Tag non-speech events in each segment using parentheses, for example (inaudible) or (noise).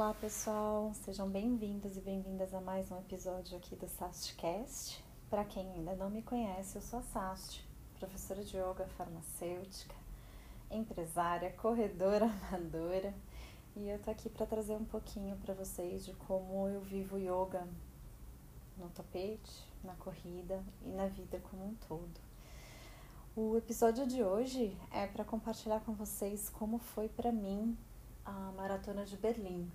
Olá pessoal, sejam bem-vindos e bem-vindas a mais um episódio aqui do SASTcast. Para quem ainda não me conhece, eu sou a Sast, professora de yoga farmacêutica, empresária, corredora (laughs) amadora e eu tô aqui para trazer um pouquinho para vocês de como eu vivo yoga no tapete, na corrida e na vida como um todo. O episódio de hoje é para compartilhar com vocês como foi para mim a maratona de Berlim,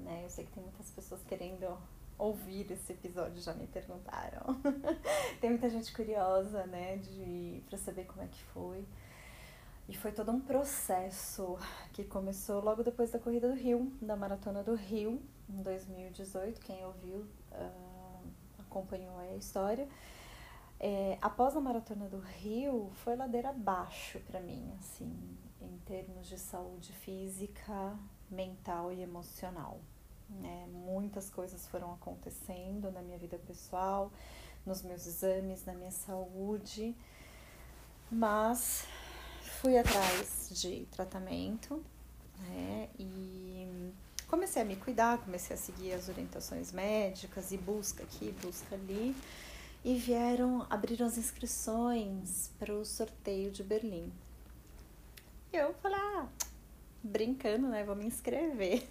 né? Eu sei que tem muitas pessoas querendo ouvir esse episódio, já me perguntaram. (laughs) tem muita gente curiosa, né, de para saber como é que foi. E foi todo um processo que começou logo depois da corrida do Rio, da maratona do Rio, em 2018. Quem ouviu uh, acompanhou a história. É, após a maratona do Rio, foi ladeira abaixo para mim, assim, em termos de saúde física, mental e emocional. Né? Muitas coisas foram acontecendo na minha vida pessoal, nos meus exames, na minha saúde, mas fui atrás de tratamento né? e comecei a me cuidar, comecei a seguir as orientações médicas e busca aqui, busca ali. E vieram, abriram as inscrições para o sorteio de Berlim. E eu falei, ah, brincando, né? Vou me inscrever.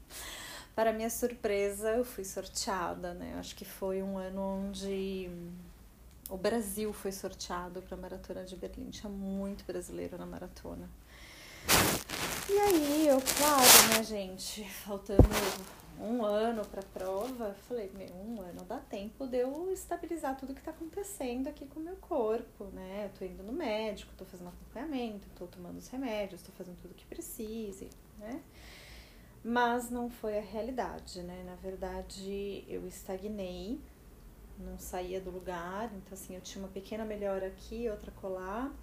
(laughs) Para minha surpresa, eu fui sorteada, né? Acho que foi um ano onde o Brasil foi sorteado para a maratona de Berlim. Tinha muito brasileiro na maratona. E aí, eu, claro, né, gente, faltando um ano para prova, falei, meu, um ano dá tempo de eu estabilizar tudo que está acontecendo aqui com o meu corpo, né? Eu tô indo no médico, tô fazendo acompanhamento, tô tomando os remédios, tô fazendo tudo que precise, né? Mas não foi a realidade, né? Na verdade, eu estagnei, não saía do lugar, então assim, eu tinha uma pequena melhora aqui, outra colar.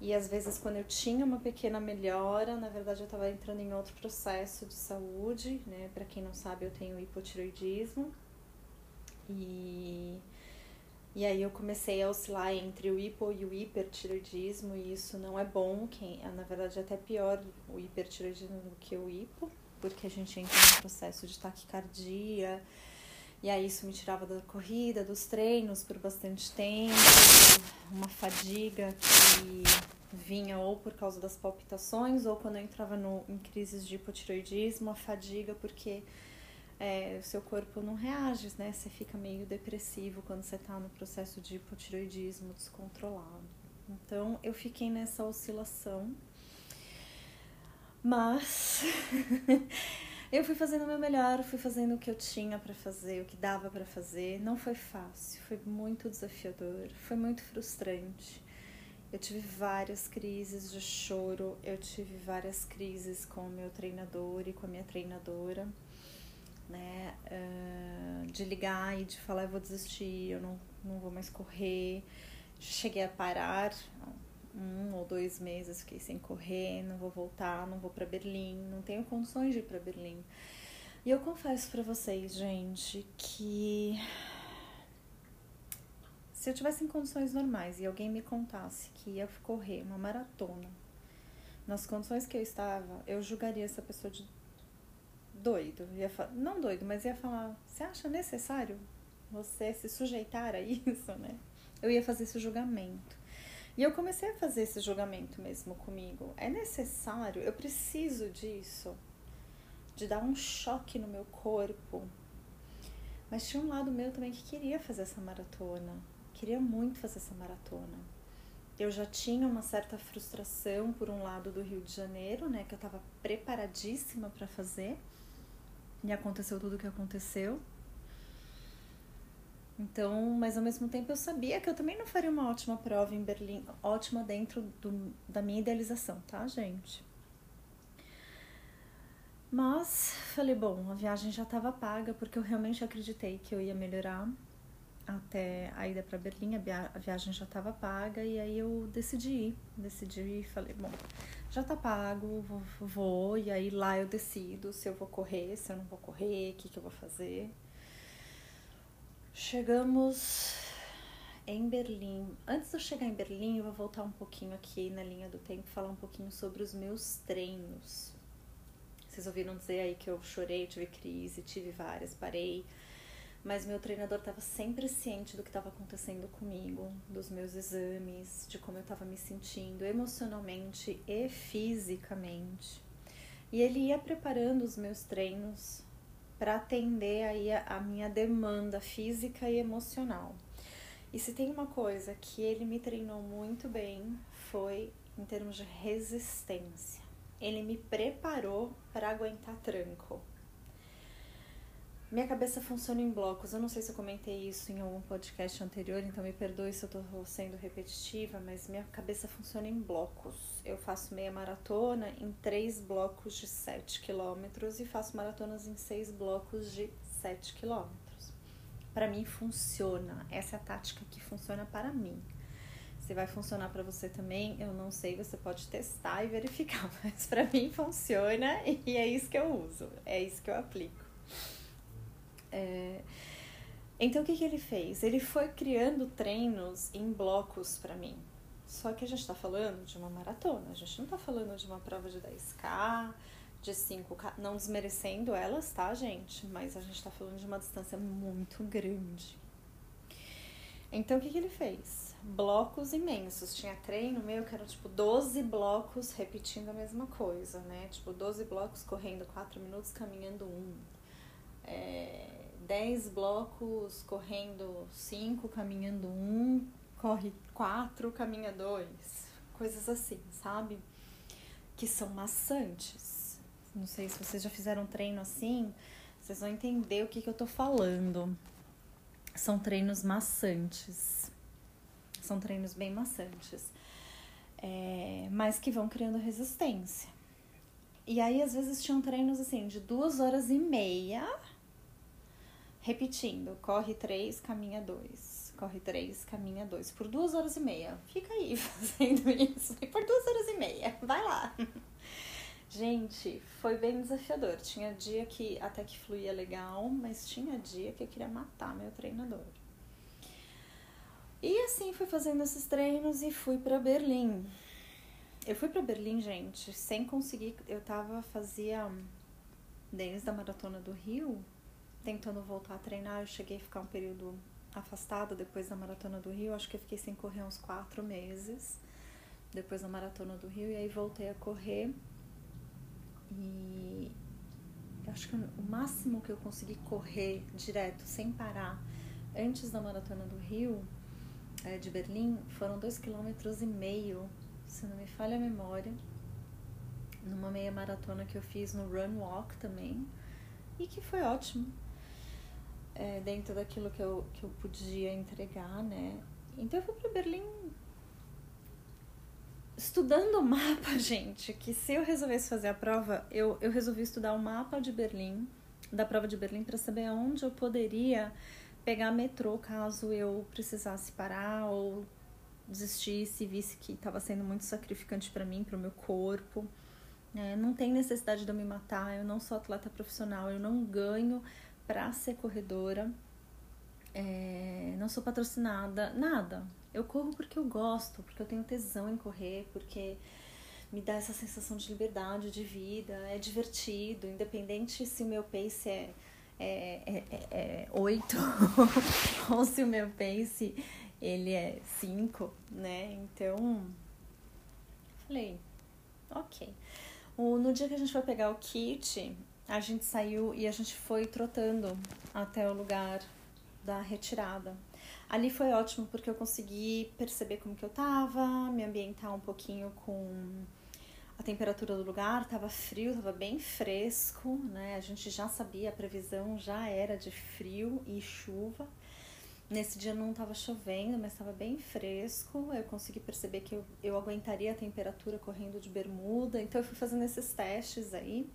E às vezes, quando eu tinha uma pequena melhora, na verdade eu estava entrando em outro processo de saúde, né? Para quem não sabe, eu tenho hipotiroidismo. E, e aí eu comecei a oscilar entre o hipo e o hipertiroidismo, e isso não é bom. Quem, na verdade, é até pior o hipertiroidismo do que o hipo, porque a gente entra num processo de taquicardia. E aí isso me tirava da corrida, dos treinos por bastante tempo, uma fadiga que vinha ou por causa das palpitações ou quando eu entrava no, em crises de hipotiroidismo, a fadiga porque é, o seu corpo não reage, né? Você fica meio depressivo quando você está no processo de hipotiroidismo descontrolado. Então eu fiquei nessa oscilação, mas (laughs) eu fui fazendo o meu melhor, fui fazendo o que eu tinha para fazer, o que dava para fazer. Não foi fácil, foi muito desafiador, foi muito frustrante. Eu tive várias crises de choro, eu tive várias crises com o meu treinador e com a minha treinadora, né? Uh, de ligar e de falar: eu vou desistir, eu não, não vou mais correr. Cheguei a parar um ou dois meses, fiquei sem correr, não vou voltar, não vou para Berlim, não tenho condições de ir para Berlim. E eu confesso para vocês, gente, que se eu tivesse em condições normais e alguém me contasse que ia correr uma maratona nas condições que eu estava, eu julgaria essa pessoa de doido. Ia não doido, mas ia falar: você acha necessário você se sujeitar a isso, né? Eu ia fazer esse julgamento. E eu comecei a fazer esse julgamento mesmo comigo. É necessário, eu preciso disso, de dar um choque no meu corpo. Mas tinha um lado meu também que queria fazer essa maratona queria muito fazer essa maratona. Eu já tinha uma certa frustração por um lado do Rio de Janeiro, né, que eu estava preparadíssima para fazer. E aconteceu tudo o que aconteceu. Então, mas ao mesmo tempo eu sabia que eu também não faria uma ótima prova em Berlim, ótima dentro do, da minha idealização, tá, gente? Mas falei, bom, a viagem já estava paga porque eu realmente acreditei que eu ia melhorar até a ida para Berlim, a viagem já estava paga e aí eu decidi ir, decidi ir e falei, bom, já tá pago, vou, vou, e aí lá eu decido se eu vou correr, se eu não vou correr, o que, que eu vou fazer. Chegamos em Berlim. Antes de eu chegar em Berlim, eu vou voltar um pouquinho aqui na linha do tempo, falar um pouquinho sobre os meus treinos. Vocês ouviram dizer aí que eu chorei, tive crise, tive várias, parei. Mas meu treinador estava sempre ciente do que estava acontecendo comigo, dos meus exames, de como eu estava me sentindo emocionalmente e fisicamente. E ele ia preparando os meus treinos para atender aí a, a minha demanda física e emocional. E se tem uma coisa que ele me treinou muito bem foi em termos de resistência. Ele me preparou para aguentar tranco. Minha cabeça funciona em blocos. Eu não sei se eu comentei isso em algum podcast anterior, então me perdoe se eu estou sendo repetitiva, mas minha cabeça funciona em blocos. Eu faço meia maratona em três blocos de 7 quilômetros e faço maratonas em seis blocos de 7 quilômetros. Para mim funciona. Essa é a tática que funciona para mim. Se vai funcionar para você também, eu não sei, você pode testar e verificar, (laughs) mas para mim funciona e é isso que eu uso, é isso que eu aplico. É... Então o que, que ele fez? Ele foi criando treinos em blocos para mim. Só que a gente está falando de uma maratona, a gente não está falando de uma prova de 10K, de 5K, não desmerecendo elas, tá, gente? Mas a gente está falando de uma distância muito grande. Então o que, que ele fez? Blocos imensos. Tinha treino meu que era tipo 12 blocos repetindo a mesma coisa, né? Tipo, 12 blocos correndo 4 minutos, caminhando 1. É, 10 blocos correndo 5, caminhando 1, corre 4, caminha 2. Coisas assim, sabe? Que são maçantes. Não sei se vocês já fizeram um treino assim, vocês vão entender o que, que eu tô falando. São treinos maçantes. São treinos bem maçantes. É, mas que vão criando resistência. E aí, às vezes, tinham treinos assim de duas horas e meia repetindo, corre três, caminha dois. Corre três, caminha dois. Por duas horas e meia. Fica aí (laughs) fazendo isso. Por duas horas e meia. Vai lá. (laughs) Gente, foi bem desafiador. Tinha dia que até que fluía legal, mas tinha dia que eu queria matar meu treinador. E assim fui fazendo esses treinos e fui para Berlim. Eu fui para Berlim, gente, sem conseguir. Eu tava fazia desde a maratona do Rio, tentando voltar a treinar. Eu cheguei a ficar um período afastada depois da Maratona do Rio. Acho que eu fiquei sem correr uns quatro meses depois da Maratona do Rio. E aí voltei a correr. E acho que o máximo que eu consegui correr direto, sem parar, antes da Maratona do Rio, é, de Berlim, foram dois quilômetros e meio, se não me falha a memória, numa meia maratona que eu fiz no Run Walk também, e que foi ótimo é, dentro daquilo que eu, que eu podia entregar, né? Então eu fui para Berlim estudando o mapa, (laughs) gente, que se eu resolvesse fazer a prova, eu, eu resolvi estudar o mapa de Berlim, da prova de Berlim, para saber aonde eu poderia pegar metrô caso eu precisasse parar ou desistisse, visse que estava sendo muito sacrificante para mim, para o meu corpo. É, não tem necessidade de eu me matar, eu não sou atleta profissional, eu não ganho para ser corredora. É, não sou patrocinada, nada. Eu corro porque eu gosto, porque eu tenho tesão em correr, porque me dá essa sensação de liberdade, de vida, é divertido, independente se o meu pace é, é, é, é, é 8 (laughs) ou se o meu pace ele é 5, né? Então, falei, ok. O, no dia que a gente foi pegar o kit, a gente saiu e a gente foi trotando até o lugar da retirada. Ali foi ótimo porque eu consegui perceber como que eu tava, me ambientar um pouquinho com a temperatura do lugar, tava frio, tava bem fresco, né? A gente já sabia, a previsão já era de frio e chuva. Nesse dia não estava chovendo, mas estava bem fresco. Eu consegui perceber que eu, eu aguentaria a temperatura correndo de bermuda. Então eu fui fazendo esses testes aí.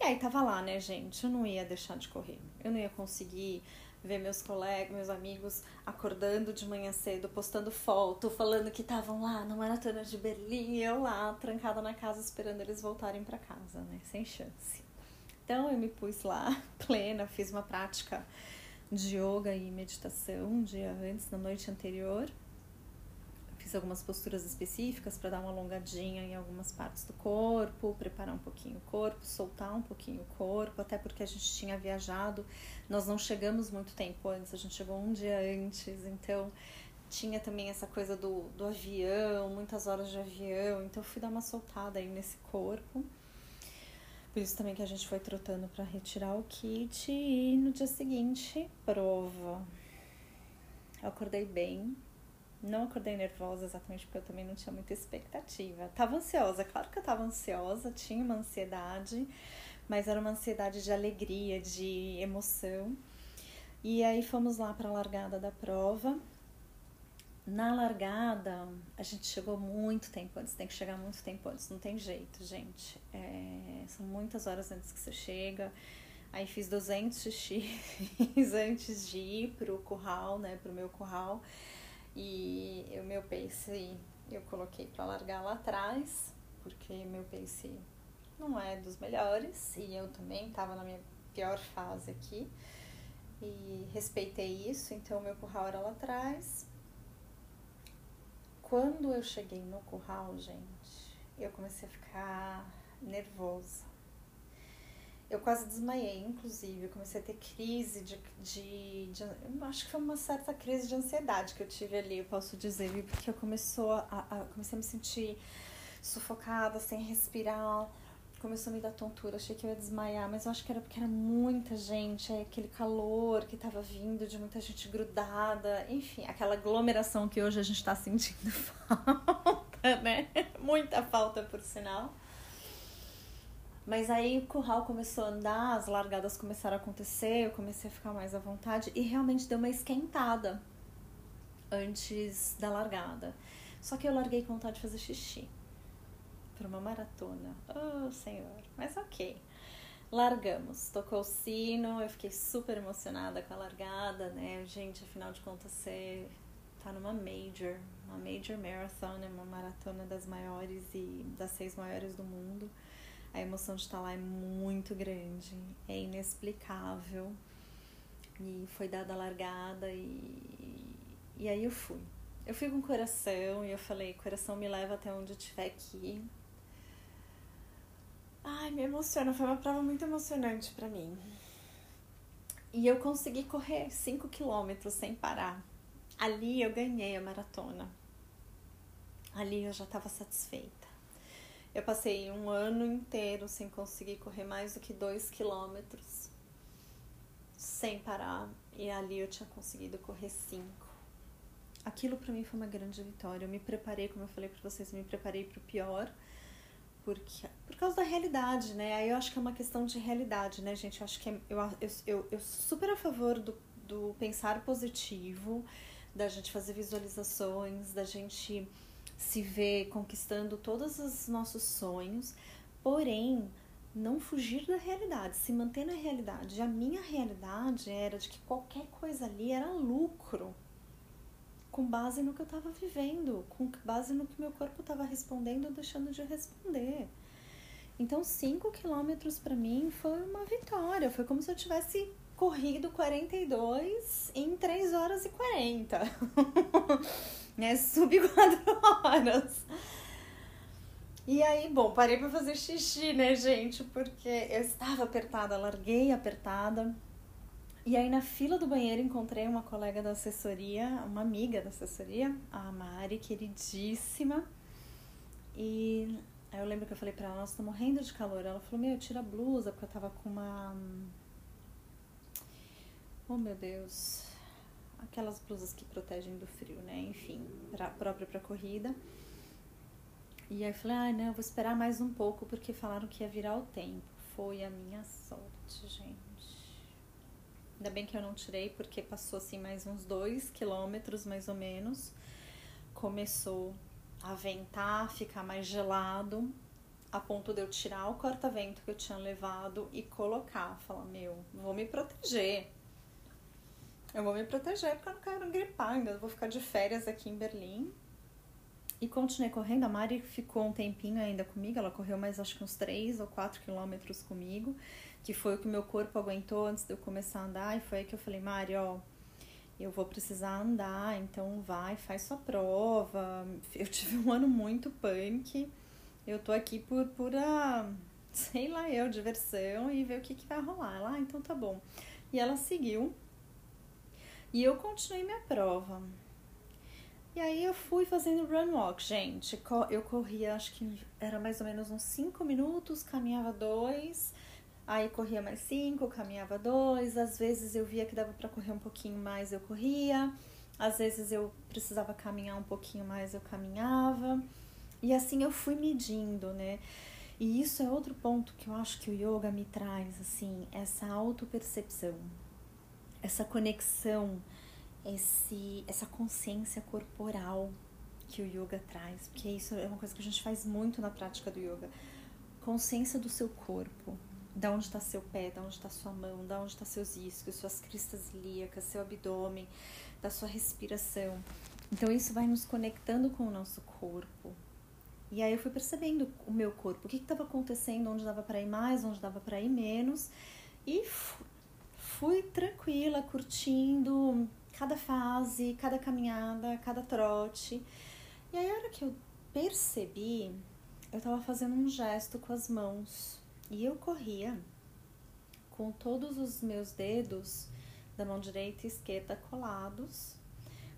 E aí tava lá, né, gente? Eu não ia deixar de correr. Eu não ia conseguir ver meus colegas, meus amigos acordando de manhã cedo, postando foto, falando que estavam lá na maratona de Berlim e eu lá trancada na casa esperando eles voltarem para casa, né? Sem chance. Então eu me pus lá, (laughs) plena, fiz uma prática de yoga e meditação um dia antes, na noite anterior. Fiz algumas posturas específicas para dar uma alongadinha em algumas partes do corpo, preparar um pouquinho o corpo, soltar um pouquinho o corpo, até porque a gente tinha viajado, nós não chegamos muito tempo antes, a gente chegou um dia antes, então tinha também essa coisa do, do avião, muitas horas de avião, então fui dar uma soltada aí nesse corpo. Por isso também que a gente foi trotando para retirar o kit e no dia seguinte, prova. Eu acordei bem, não acordei nervosa exatamente porque eu também não tinha muita expectativa. Tava ansiosa, claro que eu tava ansiosa, tinha uma ansiedade, mas era uma ansiedade de alegria, de emoção. E aí fomos lá para a largada da prova. Na largada, a gente chegou muito tempo antes, tem que chegar muito tempo antes, não tem jeito, gente. É, são muitas horas antes que você chega. Aí fiz 200 (laughs) xixis antes de ir pro curral, né, pro meu curral. E o meu pace eu coloquei para largar lá atrás, porque meu pace não é dos melhores e eu também estava na minha pior fase aqui. E respeitei isso, então meu curral era lá atrás. Quando eu cheguei no curral, gente, eu comecei a ficar nervosa eu quase desmaiei, inclusive. Eu comecei a ter crise de, de, de, Eu acho que foi uma certa crise de ansiedade que eu tive ali, eu posso dizer, porque eu começou a, a, comecei a me sentir sufocada, sem respirar. Começou a me dar tontura, achei que eu ia desmaiar, mas eu acho que era porque era muita gente, aquele calor que tava vindo de muita gente grudada, enfim, aquela aglomeração que hoje a gente tá sentindo (laughs) falta, né? Muita falta, por sinal. Mas aí o curral começou a andar, as largadas começaram a acontecer, eu comecei a ficar mais à vontade e realmente deu uma esquentada antes da largada. Só que eu larguei com vontade de fazer xixi para uma maratona. Oh, senhor. Mas ok. Largamos. Tocou o sino, eu fiquei super emocionada com a largada, né? Gente, afinal de contas, você tá numa major, uma major marathon, né? uma maratona das maiores e das seis maiores do mundo. A emoção de estar lá é muito grande, é inexplicável. E foi dada a largada e, e aí eu fui. Eu fui com o coração e eu falei, coração me leva até onde eu estiver aqui. Ai, me emociona, foi uma prova muito emocionante para mim. E eu consegui correr 5 quilômetros sem parar. Ali eu ganhei a maratona. Ali eu já estava satisfeita. Eu passei um ano inteiro sem conseguir correr mais do que dois quilômetros, sem parar, e ali eu tinha conseguido correr cinco. Aquilo para mim foi uma grande vitória. Eu me preparei, como eu falei para vocês, me preparei para o pior, porque por causa da realidade, né? Aí eu acho que é uma questão de realidade, né, gente? Eu acho que é, eu, eu, eu, eu super a favor do, do pensar positivo, da gente fazer visualizações, da gente se ver conquistando todos os nossos sonhos, porém não fugir da realidade, se manter na realidade. A minha realidade era de que qualquer coisa ali era lucro, com base no que eu estava vivendo, com base no que meu corpo estava respondendo ou deixando de responder. Então, 5 quilômetros para mim foi uma vitória. Foi como se eu tivesse corrido 42 em 3 horas e 40. (laughs) né? Sub 4 horas. E aí, bom, parei para fazer xixi, né, gente? Porque eu estava apertada, larguei apertada. E aí, na fila do banheiro, encontrei uma colega da assessoria, uma amiga da assessoria, a Mari, queridíssima. E aí eu lembro que eu falei pra ela, nossa, tô morrendo de calor. Ela falou, meu, tira a blusa, porque eu tava com uma. Oh, meu Deus aquelas blusas que protegem do frio, né? Enfim, pra, própria para corrida. E aí eu falei, ah, não, vou esperar mais um pouco porque falaram que ia virar o tempo. Foi a minha sorte, gente. Ainda bem que eu não tirei porque passou assim mais uns dois quilômetros mais ou menos. Começou a ventar, ficar mais gelado, a ponto de eu tirar o corta-vento que eu tinha levado e colocar. Falar, meu, vou me proteger eu vou me proteger porque eu não quero gripar, ainda vou ficar de férias aqui em Berlim. E continuei correndo. A Mari ficou um tempinho ainda comigo, ela correu mais acho que uns 3 ou 4 quilômetros comigo, que foi o que meu corpo aguentou antes de eu começar a andar. E foi aí que eu falei, Mari, ó, eu vou precisar andar, então vai, faz sua prova. Eu tive um ano muito punk. Eu tô aqui por pura, sei lá eu, diversão e ver o que, que vai rolar. Ela, ah, então tá bom. E ela seguiu. E eu continuei minha prova. E aí eu fui fazendo run walk, gente. Eu corria, acho que era mais ou menos uns 5 minutos, caminhava dois, aí corria mais 5, caminhava dois. Às vezes eu via que dava para correr um pouquinho mais, eu corria. Às vezes eu precisava caminhar um pouquinho mais, eu caminhava. E assim eu fui medindo, né? E isso é outro ponto que eu acho que o yoga me traz, assim, essa autopercepção, essa conexão esse, essa consciência corporal que o yoga traz, porque isso é uma coisa que a gente faz muito na prática do yoga. Consciência do seu corpo, da onde está seu pé, da onde está sua mão, da onde está seus isquios, suas cristas ilíacas, seu abdômen, da sua respiração. Então isso vai nos conectando com o nosso corpo. E aí eu fui percebendo o meu corpo, o que estava acontecendo, onde dava para ir mais, onde dava para ir menos, e fui tranquila, curtindo, cada fase, cada caminhada, cada trote. E aí, a hora que eu percebi, eu tava fazendo um gesto com as mãos e eu corria com todos os meus dedos da mão direita e esquerda colados,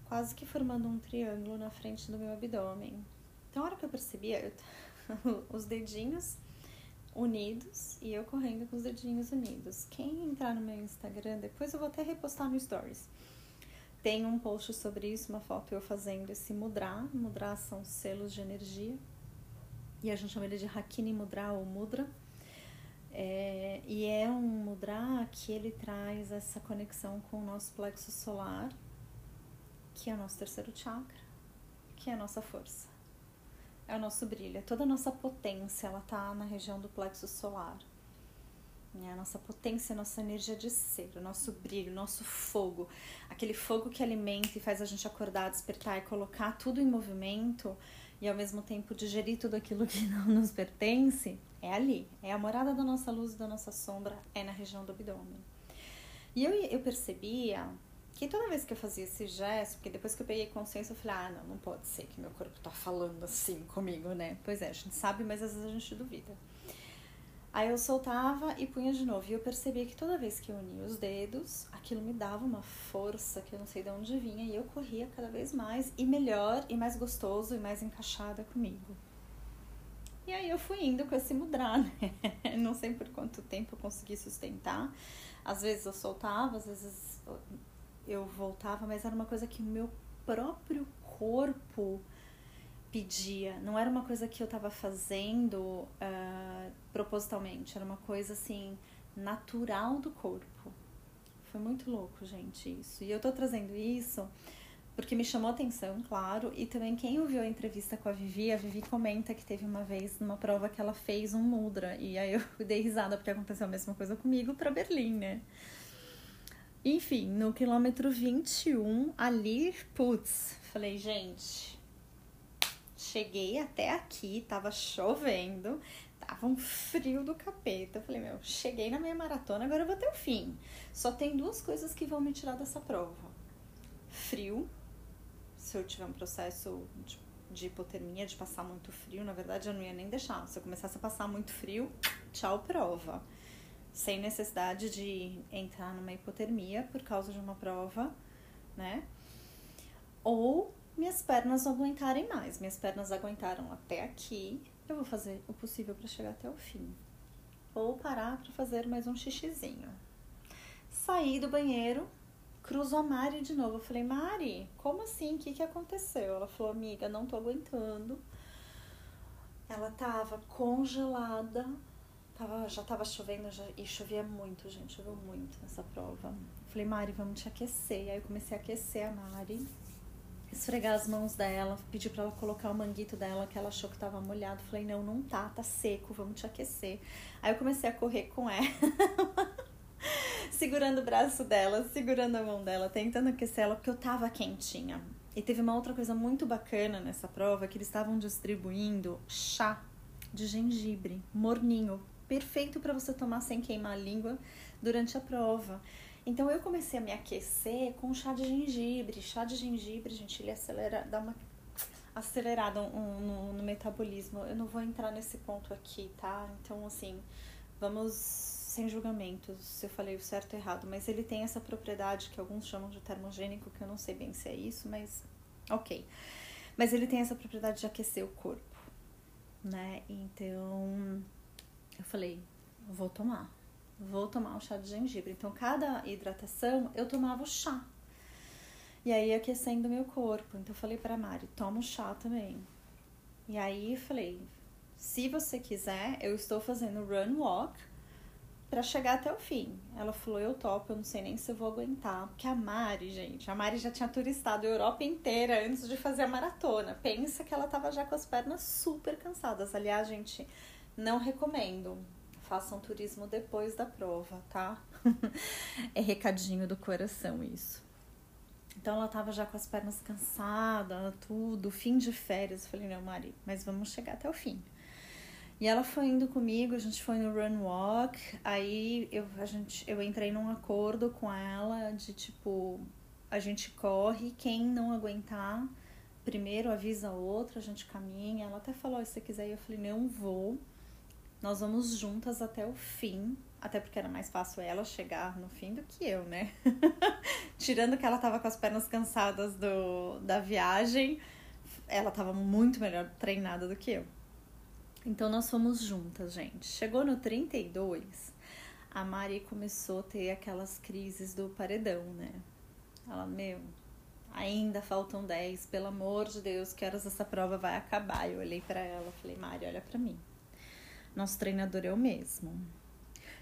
quase que formando um triângulo na frente do meu abdômen. Então, a hora que eu percebia, eu (laughs) os dedinhos unidos e eu correndo com os dedinhos unidos. Quem entrar no meu Instagram, depois eu vou até repostar no Stories tem um post sobre isso, uma foto eu fazendo esse mudra. Mudra são selos de energia. E a gente chama ele de Hakini Mudra ou Mudra. É, e é um mudra que ele traz essa conexão com o nosso plexo solar, que é o nosso terceiro chakra, que é a nossa força. É o nosso brilho, é toda a nossa potência, ela tá na região do plexo solar né? a nossa potência, a nossa energia de ser, o nosso brilho, o nosso fogo, aquele fogo que alimenta e faz a gente acordar, despertar e colocar tudo em movimento e ao mesmo tempo digerir tudo aquilo que (laughs) não nos pertence, é ali, é a morada da nossa luz e da nossa sombra, é na região do abdômen. E eu, eu percebia que toda vez que eu fazia esse gesto, porque depois que eu peguei consciência, eu falei, ah, não, não pode ser que meu corpo tá falando assim comigo, né? Pois é, a gente sabe, mas às vezes a gente duvida. Aí eu soltava e punha de novo. E eu percebia que toda vez que eu unia os dedos, aquilo me dava uma força que eu não sei de onde vinha. E eu corria cada vez mais e melhor, e mais gostoso, e mais encaixada comigo. E aí eu fui indo com esse mudra, (laughs) né? Não sei por quanto tempo eu consegui sustentar. Às vezes eu soltava, às vezes eu voltava, mas era uma coisa que o meu próprio corpo pedia. Não era uma coisa que eu estava fazendo uh, propositalmente, era uma coisa assim, natural do corpo. Foi muito louco, gente, isso. E eu tô trazendo isso porque me chamou atenção, claro, e também quem ouviu a entrevista com a Vivi, a Vivi comenta que teve uma vez numa prova que ela fez um mudra, e aí eu (laughs) dei risada porque aconteceu a mesma coisa comigo para Berlim, né? Enfim, no quilômetro 21, ali, putz, falei, gente, cheguei até aqui, tava chovendo, tava um frio do capeta. Eu falei, meu, cheguei na minha maratona, agora eu vou até o fim. Só tem duas coisas que vão me tirar dessa prova: frio, se eu tiver um processo de, de hipotermia, de passar muito frio, na verdade eu não ia nem deixar. Se eu começasse a passar muito frio, tchau, prova. Sem necessidade de entrar numa hipotermia por causa de uma prova, né? Ou minhas pernas não aguentarem mais. Minhas pernas aguentaram até aqui. Eu vou fazer o possível para chegar até o fim. Ou parar para fazer mais um xixizinho. Saí do banheiro, cruzo a Mari de novo. Eu falei, Mari, como assim? O que, que aconteceu? Ela falou, amiga, não tô aguentando. Ela tava congelada. Tava, já tava chovendo já, e chovia muito, gente. Choveu muito nessa prova. Falei, Mari, vamos te aquecer. Aí eu comecei a aquecer a Mari esfregar as mãos dela, pediu para ela colocar o manguito dela, que ela achou que tava molhado. Falei, não, não tá, tá seco, vamos te aquecer. Aí eu comecei a correr com ela, (laughs) segurando o braço dela, segurando a mão dela, tentando aquecer ela, porque eu tava quentinha. E teve uma outra coisa muito bacana nessa prova, que eles estavam distribuindo chá de gengibre, morninho, perfeito para você tomar sem queimar a língua durante a prova. Então eu comecei a me aquecer com chá de gengibre. Chá de gengibre, gente, ele acelera, dá uma acelerada um, no, no metabolismo. Eu não vou entrar nesse ponto aqui, tá? Então, assim, vamos sem julgamentos se eu falei o certo ou errado, mas ele tem essa propriedade que alguns chamam de termogênico, que eu não sei bem se é isso, mas ok. Mas ele tem essa propriedade de aquecer o corpo, né? Então, eu falei, vou tomar, vou tomar um chá de gengibre. Então, cada hidratação eu tomava o chá. E aí, aquecendo meu corpo. Então, eu falei pra Mari, toma o chá também. E aí, falei, se você quiser, eu estou fazendo run walk para chegar até o fim. Ela falou: Eu topo, eu não sei nem se eu vou aguentar. Porque a Mari, gente, a Mari já tinha turistado a Europa inteira antes de fazer a maratona. Pensa que ela tava já com as pernas super cansadas. Aliás, gente, não recomendo. Façam turismo depois da prova, tá? (laughs) é recadinho do coração isso. Então ela tava já com as pernas cansadas, tudo, fim de férias. Eu falei: Não, Mari, mas vamos chegar até o fim. E ela foi indo comigo, a gente foi no run walk, aí eu, a gente, eu entrei num acordo com ela de tipo, a gente corre, quem não aguentar, primeiro avisa o outro, a gente caminha. Ela até falou, se você quiser, eu falei, não vou. Nós vamos juntas até o fim, até porque era mais fácil ela chegar no fim do que eu, né? (laughs) Tirando que ela tava com as pernas cansadas do, da viagem, ela tava muito melhor treinada do que eu. Então nós fomos juntas, gente. Chegou no 32, a Mari começou a ter aquelas crises do paredão, né? Ela, meu, ainda faltam 10, pelo amor de Deus, que horas essa prova vai acabar? Eu olhei para ela, falei, Mari, olha para mim. Nosso treinador é o mesmo.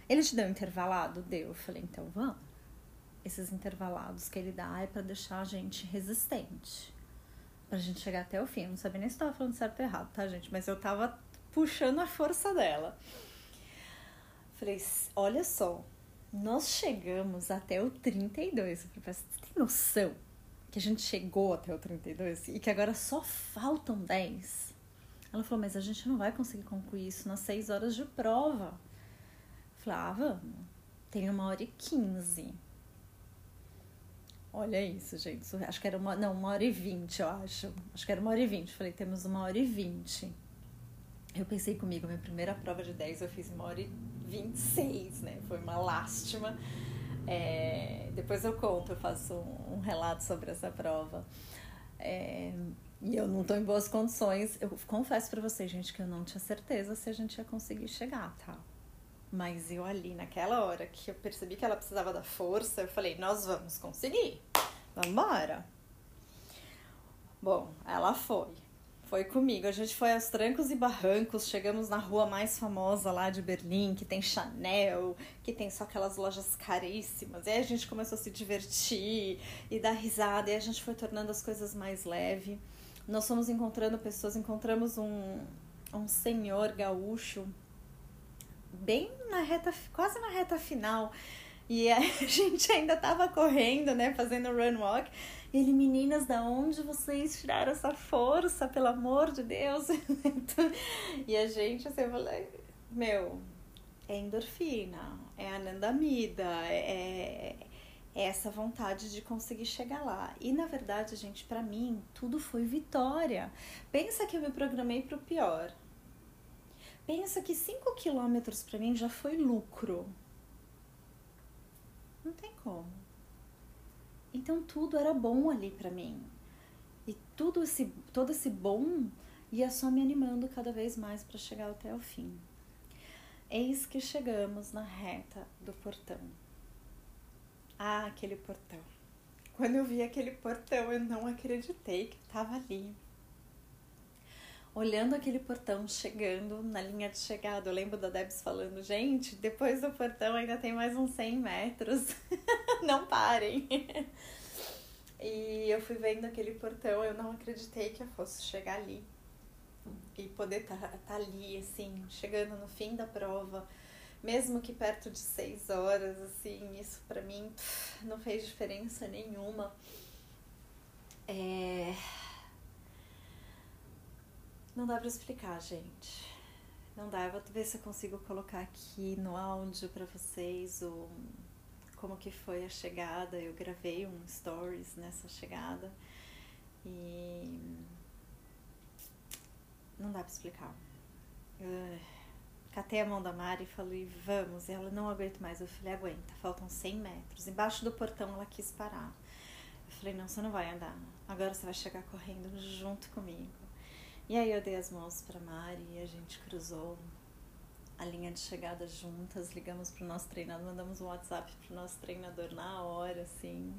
Ele te deu um intervalado? Deu. Eu falei, então vamos. Esses intervalados que ele dá é para deixar a gente resistente. Pra gente chegar até o fim. Eu não sabia nem se tava falando certo ou errado, tá, gente? Mas eu tava puxando a força dela. Falei, olha só, nós chegamos até o 32. Eu falei, você tem noção que a gente chegou até o 32 e que agora só faltam 10? Ela falou, mas a gente não vai conseguir concluir isso nas 6 horas de prova. Falei, ah, vamos. Tem uma hora e 15. Olha isso, gente. Acho que era uma. Não, uma hora e vinte, eu acho. Acho que era uma hora e vinte. Falei, temos uma hora e vinte. Eu pensei comigo, minha primeira prova de 10 eu fiz uma hora e 26, né? Foi uma lástima. É, depois eu conto, eu faço um, um relato sobre essa prova. É, e eu não estou em boas condições. Eu confesso para vocês, gente, que eu não tinha certeza se a gente ia conseguir chegar, tá? Mas eu ali, naquela hora que eu percebi que ela precisava da força, eu falei, nós vamos conseguir. Vamos embora. Bom, ela foi. Foi comigo. A gente foi aos trancos e barrancos, chegamos na rua mais famosa lá de Berlim, que tem Chanel, que tem só aquelas lojas caríssimas. E aí a gente começou a se divertir e dar risada, e a gente foi tornando as coisas mais leve. Nós fomos encontrando pessoas, encontramos um, um senhor gaúcho bem na reta, quase na reta final. E a (laughs) gente ainda tava correndo, né, fazendo run walk. Ele, meninas, da onde vocês tiraram essa força, pelo amor de Deus? (laughs) e a gente, assim, falei, meu, é endorfina, é anandamida, é, é essa vontade de conseguir chegar lá. E na verdade, gente, para mim, tudo foi vitória. Pensa que eu me programei pro pior. Pensa que 5 quilômetros para mim já foi lucro. Não tem como. Então tudo era bom ali para mim. E tudo esse, todo esse bom ia só me animando cada vez mais para chegar até o fim. Eis que chegamos na reta do portão. Ah, aquele portão. Quando eu vi aquele portão, eu não acreditei que estava ali. Olhando aquele portão chegando na linha de chegada, eu lembro da Debs falando: gente, depois do portão ainda tem mais uns 100 metros. (laughs) não parem. E eu fui vendo aquele portão, eu não acreditei que eu fosse chegar ali. E poder estar tá, tá ali, assim, chegando no fim da prova, mesmo que perto de seis horas, assim, isso para mim pff, não fez diferença nenhuma. É... Não dá pra explicar, gente. Não dá. Eu vou ver se eu consigo colocar aqui no áudio para vocês o como que foi a chegada. Eu gravei um stories nessa chegada e não dá para explicar. Eu catei a mão da Mari e falei, vamos. Ela, não aguento mais. Eu falei, aguenta, faltam 100 metros. Embaixo do portão ela quis parar. Eu falei, não, você não vai andar. Agora você vai chegar correndo junto comigo. E aí eu dei as mãos para Mari e a gente cruzou a linha de chegada juntas, ligamos pro nosso treinador, mandamos um WhatsApp pro nosso treinador na hora, assim.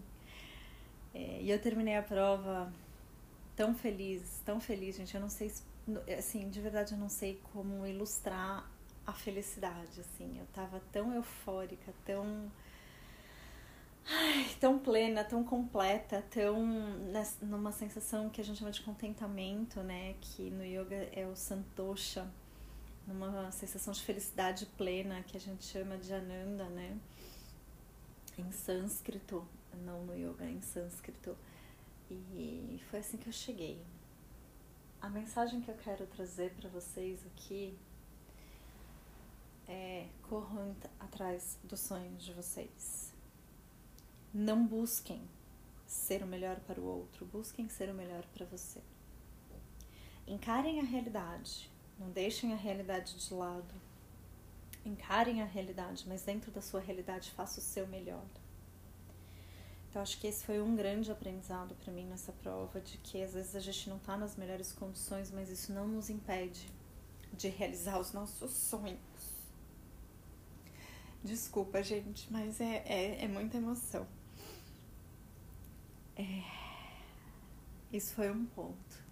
É, e eu terminei a prova tão feliz, tão feliz, gente. Eu não sei, assim, de verdade eu não sei como ilustrar a felicidade, assim. Eu tava tão eufórica, tão. Ai, tão plena, tão completa, tão numa sensação que a gente chama de contentamento, né? Que no yoga é o santosha, numa sensação de felicidade plena que a gente chama de ananda, né? Em sânscrito, não no yoga, em sânscrito. E foi assim que eu cheguei. A mensagem que eu quero trazer para vocês aqui é corram atrás dos sonhos de vocês. Não busquem ser o melhor para o outro, busquem ser o melhor para você. Encarem a realidade, não deixem a realidade de lado. Encarem a realidade, mas dentro da sua realidade faça o seu melhor. Então, acho que esse foi um grande aprendizado para mim nessa prova, de que às vezes a gente não está nas melhores condições, mas isso não nos impede de realizar os nossos sonhos. Desculpa, gente, mas é, é, é muita emoção. É... Isso foi um ponto.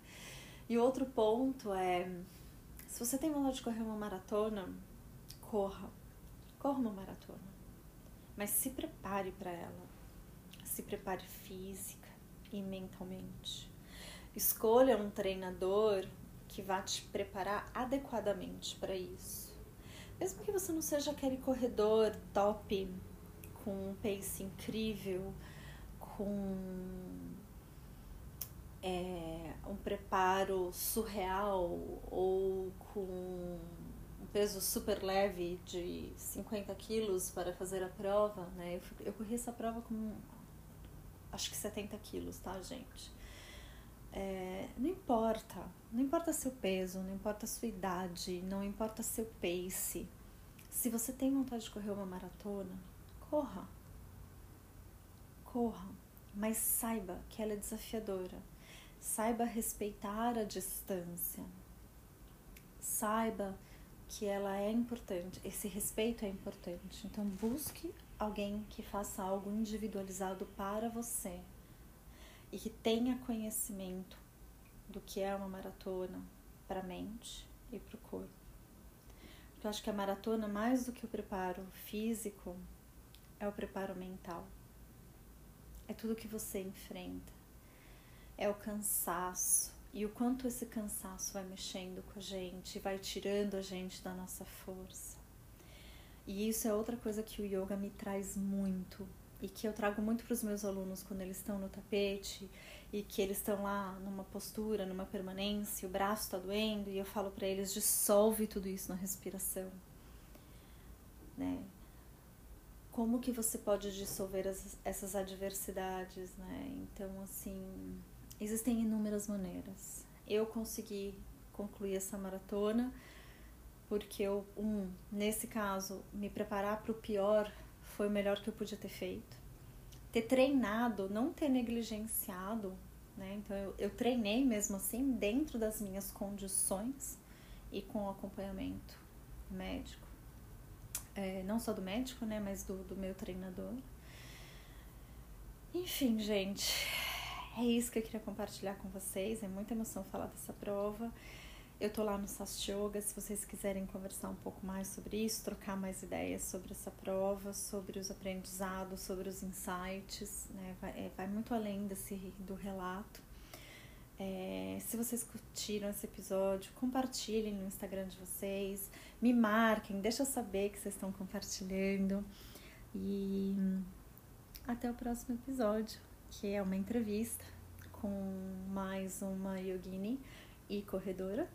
E outro ponto é se você tem vontade de correr uma maratona, corra. Corra uma maratona. Mas se prepare para ela. Se prepare física e mentalmente. Escolha um treinador que vá te preparar adequadamente para isso. Mesmo que você não seja aquele corredor top, com um pace incrível, com é, um preparo surreal ou com um peso super leve de 50 quilos para fazer a prova, né? Eu, eu corri essa prova com acho que 70 quilos, tá, gente? É, não importa, não importa seu peso, não importa sua idade, não importa seu pace. Se você tem vontade de correr uma maratona, corra. Corra, mas saiba que ela é desafiadora Saiba respeitar a distância. Saiba que ela é importante, esse respeito é importante. Então, busque alguém que faça algo individualizado para você e que tenha conhecimento do que é uma maratona para a mente e para o corpo. Porque eu acho que a maratona, mais do que o preparo físico, é o preparo mental. É tudo que você enfrenta é o cansaço e o quanto esse cansaço vai mexendo com a gente, vai tirando a gente da nossa força. E isso é outra coisa que o yoga me traz muito e que eu trago muito para os meus alunos quando eles estão no tapete e que eles estão lá numa postura, numa permanência, o braço está doendo e eu falo para eles dissolve tudo isso na respiração, né? Como que você pode dissolver as, essas adversidades, né? Então assim, Existem inúmeras maneiras. Eu consegui concluir essa maratona porque eu, um, nesse caso, me preparar para o pior foi o melhor que eu podia ter feito. Ter treinado, não ter negligenciado, né? Então eu, eu treinei mesmo assim dentro das minhas condições e com acompanhamento médico. É, não só do médico, né? Mas do, do meu treinador. Enfim, gente, é isso que eu queria compartilhar com vocês. É muita emoção falar dessa prova. Eu tô lá no Sast Yoga, se vocês quiserem conversar um pouco mais sobre isso, trocar mais ideias sobre essa prova, sobre os aprendizados, sobre os insights, né? Vai, é, vai muito além desse do relato. É, se vocês curtiram esse episódio, compartilhem no Instagram de vocês, me marquem, deixa eu saber que vocês estão compartilhando. E até o próximo episódio que é uma entrevista com mais uma yogini e corredora.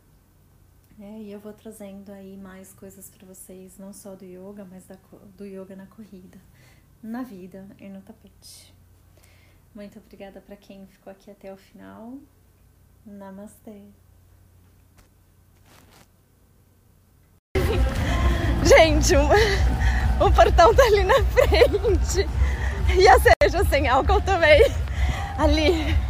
É, e eu vou trazendo aí mais coisas para vocês, não só do yoga, mas da, do yoga na corrida. na vida e no tapete. Muito obrigada para quem ficou aqui até o final. Namastê. (laughs) Gente, o, o (laughs) portão tá ali na frente. (laughs) E a seja sem álcool também. Ali.